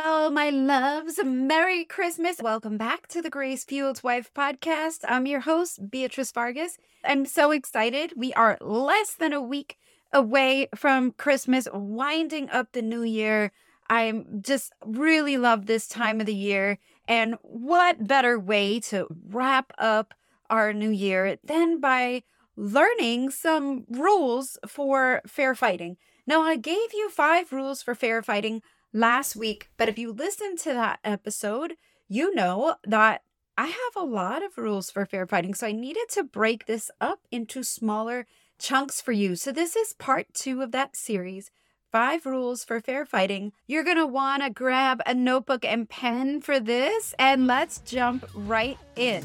Hello, my loves. Merry Christmas. Welcome back to the Grace Fueled Wife podcast. I'm your host, Beatriz Vargas. I'm so excited. We are less than a week away from Christmas, winding up the new year. I just really love this time of the year. And what better way to wrap up our new year than by learning some rules for fair fighting? Now, I gave you five rules for fair fighting last week, but if you listen to that episode, you know that I have a lot of rules for fair fighting. So I needed to break this up into smaller chunks for you. So this is part two of that series. Five rules for fair fighting. You're going to want to grab a notebook and pen for this, and let's jump right in.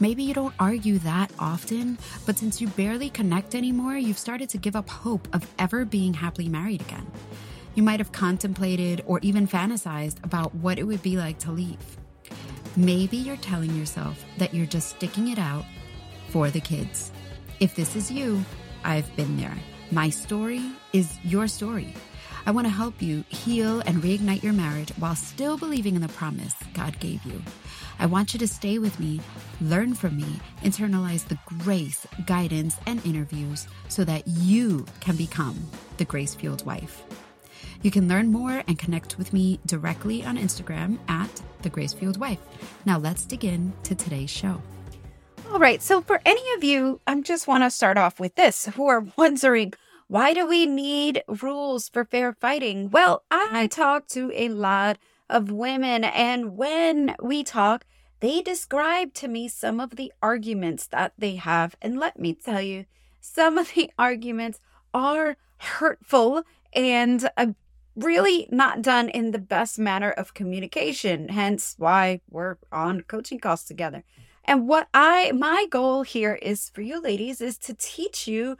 Maybe you don't argue that often, but since you barely connect anymore, you've started to give up hope of ever being happily married again. You might have contemplated or even fantasized about what it would be like to leave. Maybe you're telling yourself that you're just sticking it out for the kids. If this is you, I've been there. My story is your story. I want to help you heal and reignite your marriage while still believing in the promise God gave you. I want you to stay with me, learn from me, internalize the grace, guidance, and interviews so that you can become the grace fueled wife. You can learn more and connect with me directly on Instagram at the Grace Fueled Wife. Now let's dig in to today's show. All right. So, for any of you, I just want to start off with this who are wondering, why do we need rules for fair fighting? Well, I talk to a lot of women. And when we talk, they describe to me some of the arguments that they have. And let me tell you, some of the arguments are hurtful and uh, really not done in the best manner of communication. Hence why we're on coaching calls together. And what I, my goal here is for you ladies is to teach you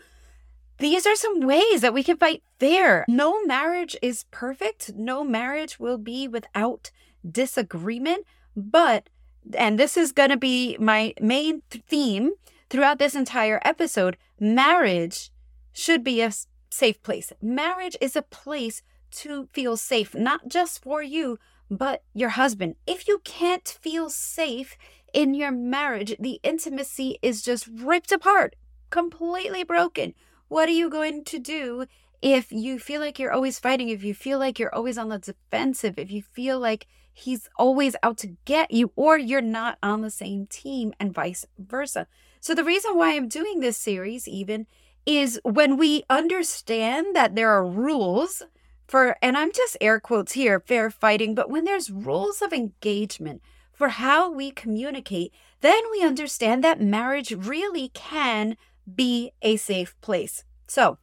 these are some ways that we can fight fair. No marriage is perfect. No marriage will be without disagreement. But, and this is going to be my main theme throughout this entire episode marriage should be a safe place. Marriage is a place to feel safe, not just for you, but your husband. If you can't feel safe in your marriage, the intimacy is just ripped apart, completely broken. What are you going to do if you feel like you're always fighting, if you feel like you're always on the defensive, if you feel like he's always out to get you, or you're not on the same team, and vice versa? So, the reason why I'm doing this series, even, is when we understand that there are rules for, and I'm just air quotes here, fair fighting, but when there's rules of engagement for how we communicate, then we understand that marriage really can be a safe place. So,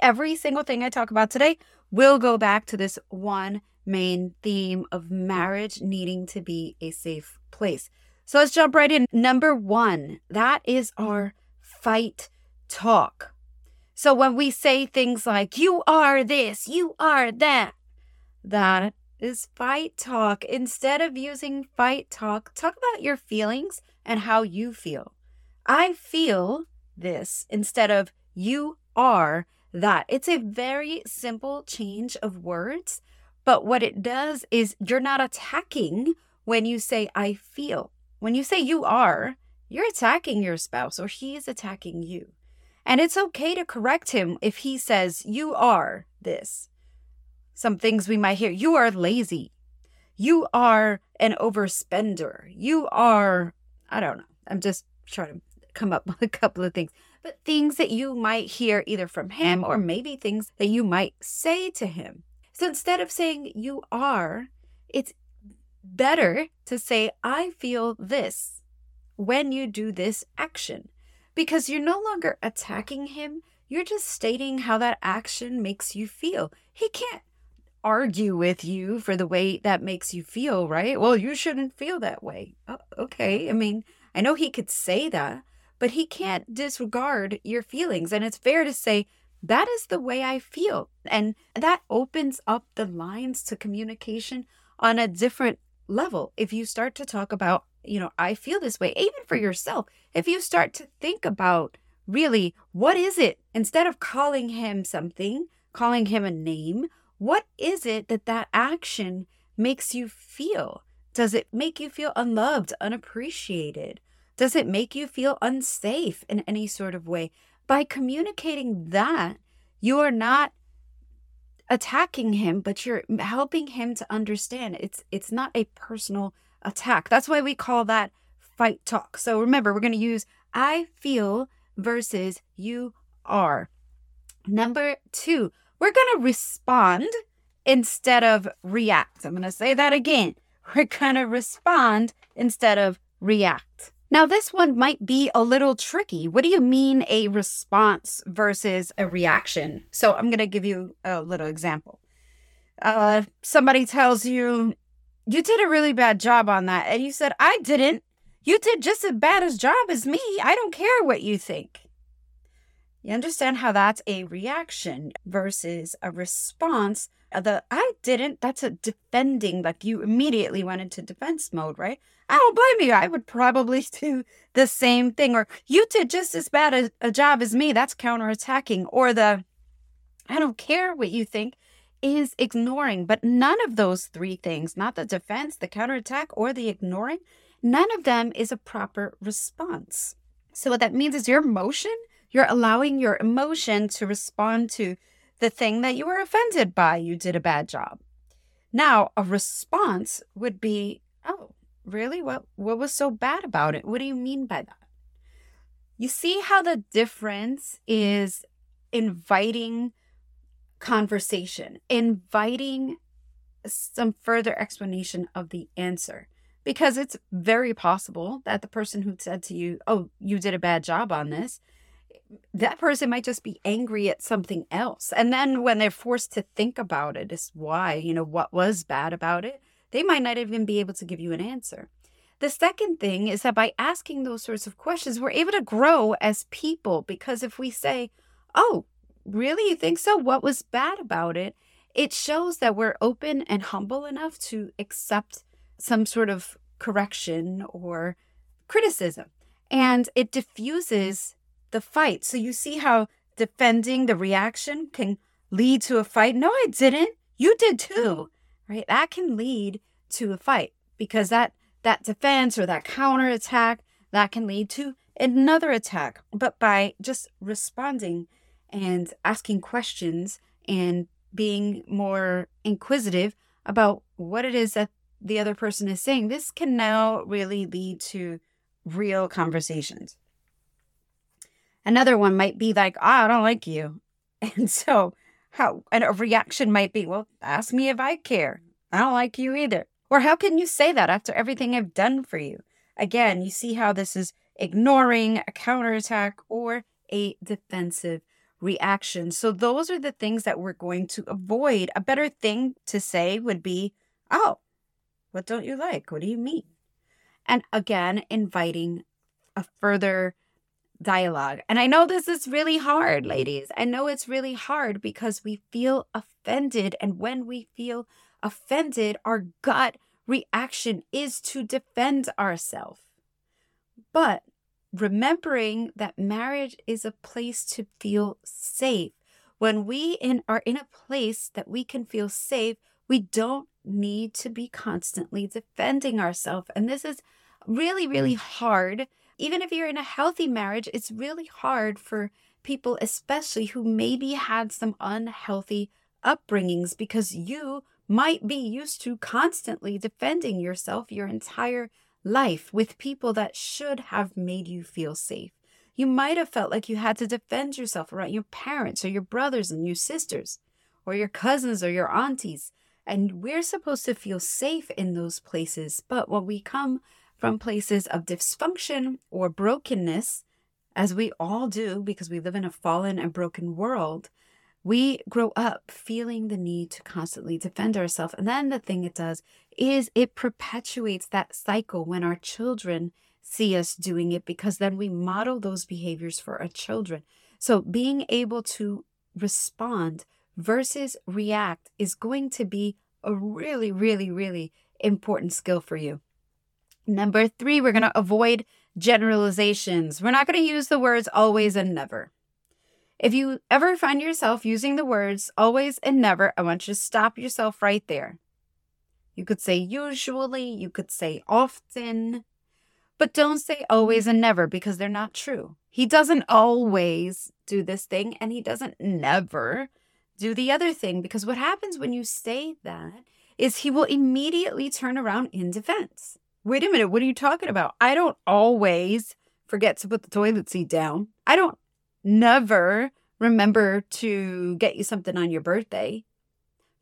every single thing I talk about today will go back to this one main theme of marriage needing to be a safe place. So, let's jump right in. Number one, that is our fight talk. So, when we say things like, you are this, you are that, that is fight talk. Instead of using fight talk, talk about your feelings and how you feel. I feel this instead of you are that. It's a very simple change of words, but what it does is you're not attacking when you say I feel. When you say you are, you're attacking your spouse or he is attacking you. And it's okay to correct him if he says, You are this. Some things we might hear you are lazy. You are an overspender. You are, I don't know. I'm just trying to come up with a couple of things, but things that you might hear either from him or maybe things that you might say to him. So instead of saying you are, it's better to say, I feel this when you do this action because you're no longer attacking him. You're just stating how that action makes you feel. He can't argue with you for the way that makes you feel, right? Well, you shouldn't feel that way. Oh, okay. I mean, I know he could say that, but he can't disregard your feelings. And it's fair to say, that is the way I feel. And that opens up the lines to communication on a different level. If you start to talk about, you know, I feel this way, even for yourself, if you start to think about really what is it, instead of calling him something, calling him a name, what is it that that action makes you feel? Does it make you feel unloved, unappreciated? Does it make you feel unsafe in any sort of way? By communicating that, you are not attacking him, but you're helping him to understand it's it's not a personal attack. That's why we call that fight talk. So remember, we're going to use I feel versus you are. Number 2, we're going to respond instead of react. I'm going to say that again. We're going to respond instead of react. Now, this one might be a little tricky. What do you mean a response versus a reaction? So, I'm going to give you a little example. Uh, somebody tells you, You did a really bad job on that. And you said, I didn't. You did just as bad a job as me. I don't care what you think. You understand how that's a reaction versus a response. The I didn't, that's a defending, like you immediately went into defense mode, right? I don't blame you. I would probably do the same thing. Or you did just as bad a, a job as me. That's counterattacking. Or the I don't care what you think is ignoring. But none of those three things, not the defense, the counterattack, or the ignoring, none of them is a proper response. So what that means is your emotion, you're allowing your emotion to respond to the thing that you were offended by. You did a bad job. Now, a response would be, oh, Really? What what was so bad about it? What do you mean by that? You see how the difference is inviting conversation, inviting some further explanation of the answer. Because it's very possible that the person who said to you, Oh, you did a bad job on this, that person might just be angry at something else. And then when they're forced to think about it, is why, you know, what was bad about it, they might not even be able to give you an answer. The second thing is that by asking those sorts of questions, we're able to grow as people because if we say, Oh, really? You think so? What was bad about it? It shows that we're open and humble enough to accept some sort of correction or criticism. And it diffuses the fight. So you see how defending the reaction can lead to a fight? No, I didn't. You did too mm-hmm. right? That can lead to a fight because that that defense or that counter attack that can lead to another attack. But by just responding and asking questions and being more inquisitive about what it is that the other person is saying, this can now really lead to real conversations. Another one might be like, oh, I don't like you. And so how and a reaction might be, well, ask me if I care. I don't like you either. Or how can you say that after everything I've done for you? Again, you see how this is ignoring a counterattack or a defensive reaction. So those are the things that we're going to avoid. A better thing to say would be, "Oh, what don't you like? What do you mean?" And again, inviting a further dialogue. And I know this is really hard, ladies. I know it's really hard because we feel offended. And when we feel offended, our gut reaction is to defend ourselves. But remembering that marriage is a place to feel safe. When we in, are in a place that we can feel safe, we don't need to be constantly defending ourselves. And this is really, really hard even if you're in a healthy marriage, it's really hard for people, especially who maybe had some unhealthy upbringings, because you might be used to constantly defending yourself your entire life with people that should have made you feel safe. You might have felt like you had to defend yourself around your parents or your brothers and your sisters or your cousins or your aunties. And we're supposed to feel safe in those places. But when we come from places of dysfunction or brokenness, as we all do because we live in a fallen and broken world, we grow up feeling the need to constantly defend ourselves. And then the thing it does is it perpetuates that cycle when our children see us doing it because then we model those behaviors for our children. So being able to respond versus react is going to be a really, really, really important skill for you. Number three, we're going to avoid generalizations. We're not going to use the words always and never. If you ever find yourself using the words always and never, I want you to stop yourself right there. You could say usually, you could say often, but don't say always and never because they're not true. He doesn't always do this thing and he doesn't never do the other thing because what happens when you say that is he will immediately turn around in defense. Wait a minute, what are you talking about? I don't always forget to put the toilet seat down. I don't never remember to get you something on your birthday.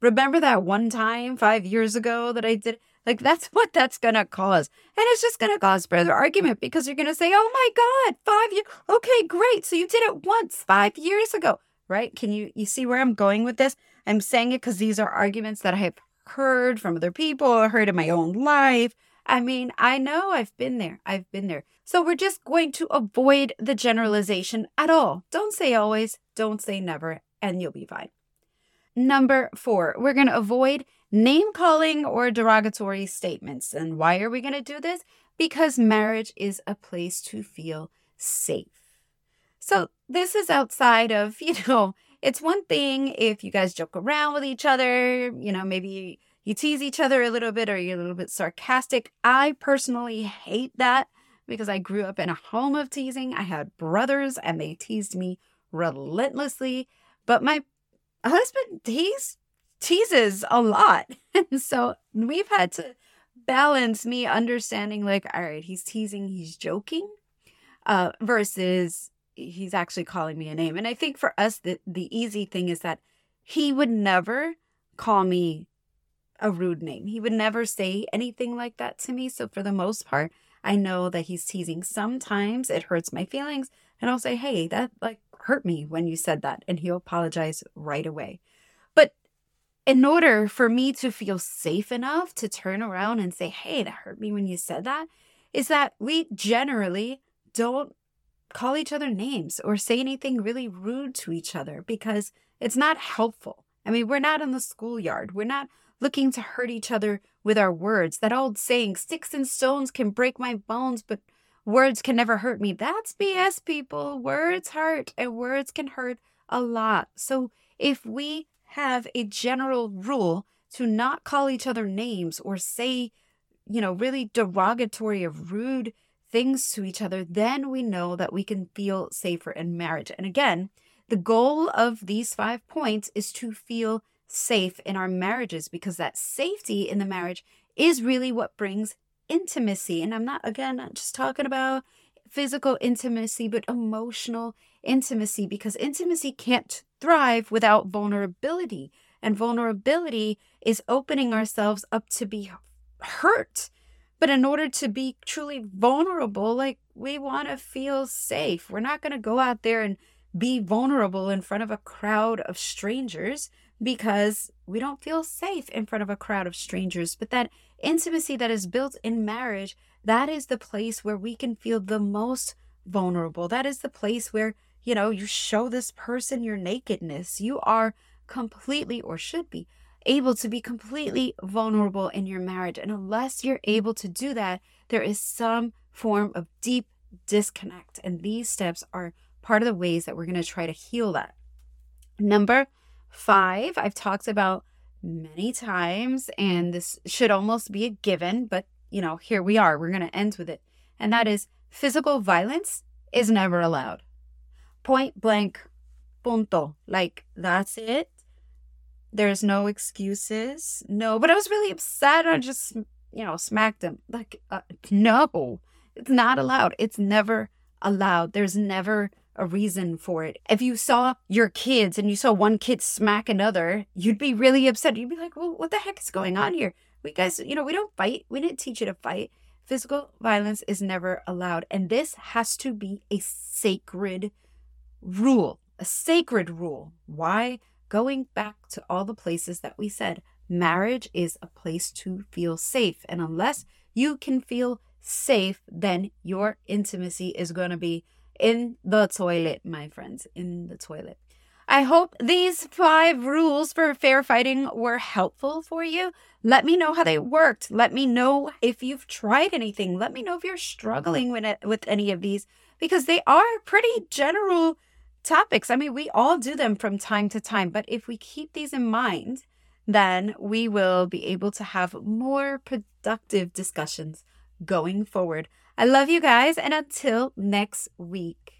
Remember that one time five years ago that I did? Like, that's what that's going to cause. And it's just going to cause further argument because you're going to say, oh my God, five years. Okay, great. So you did it once five years ago, right? Can you, you see where I'm going with this? I'm saying it because these are arguments that I have heard from other people heard in my own life. I mean, I know I've been there. I've been there. So we're just going to avoid the generalization at all. Don't say always, don't say never, and you'll be fine. Number four, we're going to avoid name calling or derogatory statements. And why are we going to do this? Because marriage is a place to feel safe. So this is outside of, you know, it's one thing if you guys joke around with each other, you know, maybe you tease each other a little bit or you're a little bit sarcastic. I personally hate that because I grew up in a home of teasing. I had brothers and they teased me relentlessly. But my husband tease, teases a lot. And so we've had to balance me understanding, like, all right, he's teasing, he's joking, uh, versus he's actually calling me a name. And I think for us, the, the easy thing is that he would never call me a rude name. He would never say anything like that to me. So for the most part, I know that he's teasing. Sometimes it hurts my feelings, and I'll say, "Hey, that like hurt me when you said that," and he'll apologize right away. But in order for me to feel safe enough to turn around and say, "Hey, that hurt me when you said that," is that we generally don't call each other names or say anything really rude to each other because it's not helpful. I mean, we're not in the schoolyard. We're not looking to hurt each other with our words. That old saying, sticks and stones can break my bones, but words can never hurt me. That's BS, people. Words hurt, and words can hurt a lot. So if we have a general rule to not call each other names or say, you know, really derogatory or rude things to each other, then we know that we can feel safer in marriage. And again, the goal of these five points is to feel safe in our marriages because that safety in the marriage is really what brings intimacy. And I'm not, again, not just talking about physical intimacy, but emotional intimacy because intimacy can't thrive without vulnerability. And vulnerability is opening ourselves up to be hurt. But in order to be truly vulnerable, like we want to feel safe. We're not going to go out there and be vulnerable in front of a crowd of strangers because we don't feel safe in front of a crowd of strangers. But that intimacy that is built in marriage, that is the place where we can feel the most vulnerable. That is the place where, you know, you show this person your nakedness. You are completely, or should be, able to be completely vulnerable in your marriage. And unless you're able to do that, there is some form of deep disconnect. And these steps are part of the ways that we're going to try to heal that. Number five, I've talked about many times, and this should almost be a given, but you know, here we are. We're going to end with it. And that is physical violence is never allowed. Point blank, punto. Like, that's it. There's no excuses. No, but I was really upset. I just, you know, smacked him. Like, uh, no, it's not allowed. It's never allowed. There's never a reason for it. If you saw your kids and you saw one kid smack another, you'd be really upset. You'd be like, well, what the heck is going on here? We guys, you know, we don't fight. We didn't teach you to fight. Physical violence is never allowed. And this has to be a sacred rule, a sacred rule. Why? going back to all the places that we said, marriage is a place to feel safe. And unless you can feel safe, then your intimacy is going to be in the toilet, my friends, in the toilet. I hope these five rules for fair fighting were helpful for you. Let me know how they worked. Let me know if you've tried anything. Let me know if you're struggling with it, with any of these because they are pretty general topics. I mean, we all do them from time to time, but if we keep these in mind, then we will be able to have more productive discussions going forward. I love you guys, and until next week.